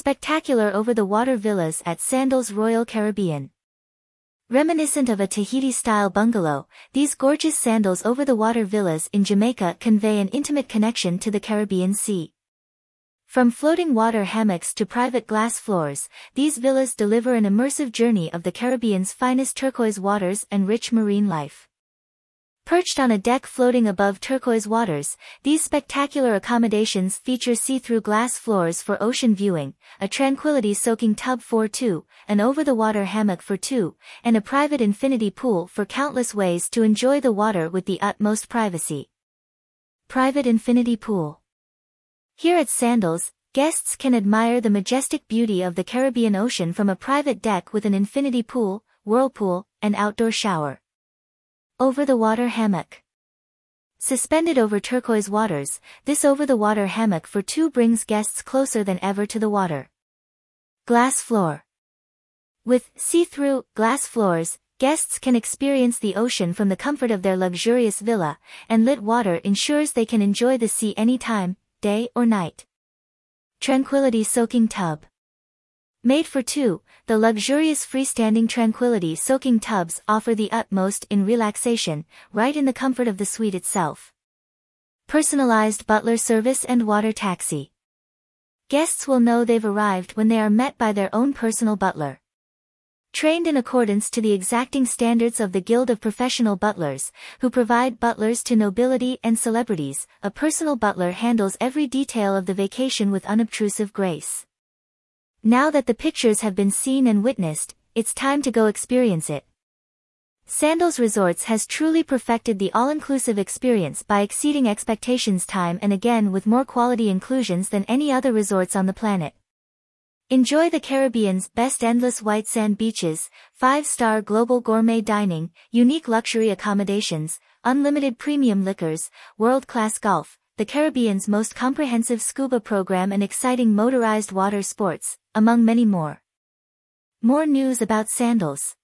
Spectacular over-the-water villas at Sandals Royal Caribbean. Reminiscent of a Tahiti-style bungalow, these gorgeous Sandals over-the-water villas in Jamaica convey an intimate connection to the Caribbean Sea. From floating water hammocks to private glass floors, these villas deliver an immersive journey of the Caribbean's finest turquoise waters and rich marine life. Perched on a deck floating above turquoise waters, these spectacular accommodations feature see-through glass floors for ocean viewing, a tranquility-soaking tub for two, an over-the-water hammock for two, and a private infinity pool for countless ways to enjoy the water with the utmost privacy. Private Infinity Pool Here at Sandals, guests can admire the majestic beauty of the Caribbean Ocean from a private deck with an infinity pool, whirlpool, and outdoor shower. Over-the-water hammock. Suspended over turquoise waters, this over-the-water hammock for two brings guests closer than ever to the water. Glass floor. With see-through, glass floors, guests can experience the ocean from the comfort of their luxurious villa, and lit water ensures they can enjoy the sea anytime, day or night. Tranquility soaking tub. Made for two, the luxurious freestanding tranquility soaking tubs offer the utmost in relaxation, right in the comfort of the suite itself. Personalized butler service and water taxi. Guests will know they've arrived when they are met by their own personal butler. Trained in accordance to the exacting standards of the Guild of Professional Butlers, who provide butlers to nobility and celebrities, a personal butler handles every detail of the vacation with unobtrusive grace. Now that the pictures have been seen and witnessed, it's time to go experience it. Sandals Resorts has truly perfected the all-inclusive experience by exceeding expectations time and again with more quality inclusions than any other resorts on the planet. Enjoy the Caribbean's best endless white sand beaches, five-star global gourmet dining, unique luxury accommodations, unlimited premium liquors, world-class golf, the Caribbean's most comprehensive scuba program and exciting motorized water sports, among many more. More news about sandals.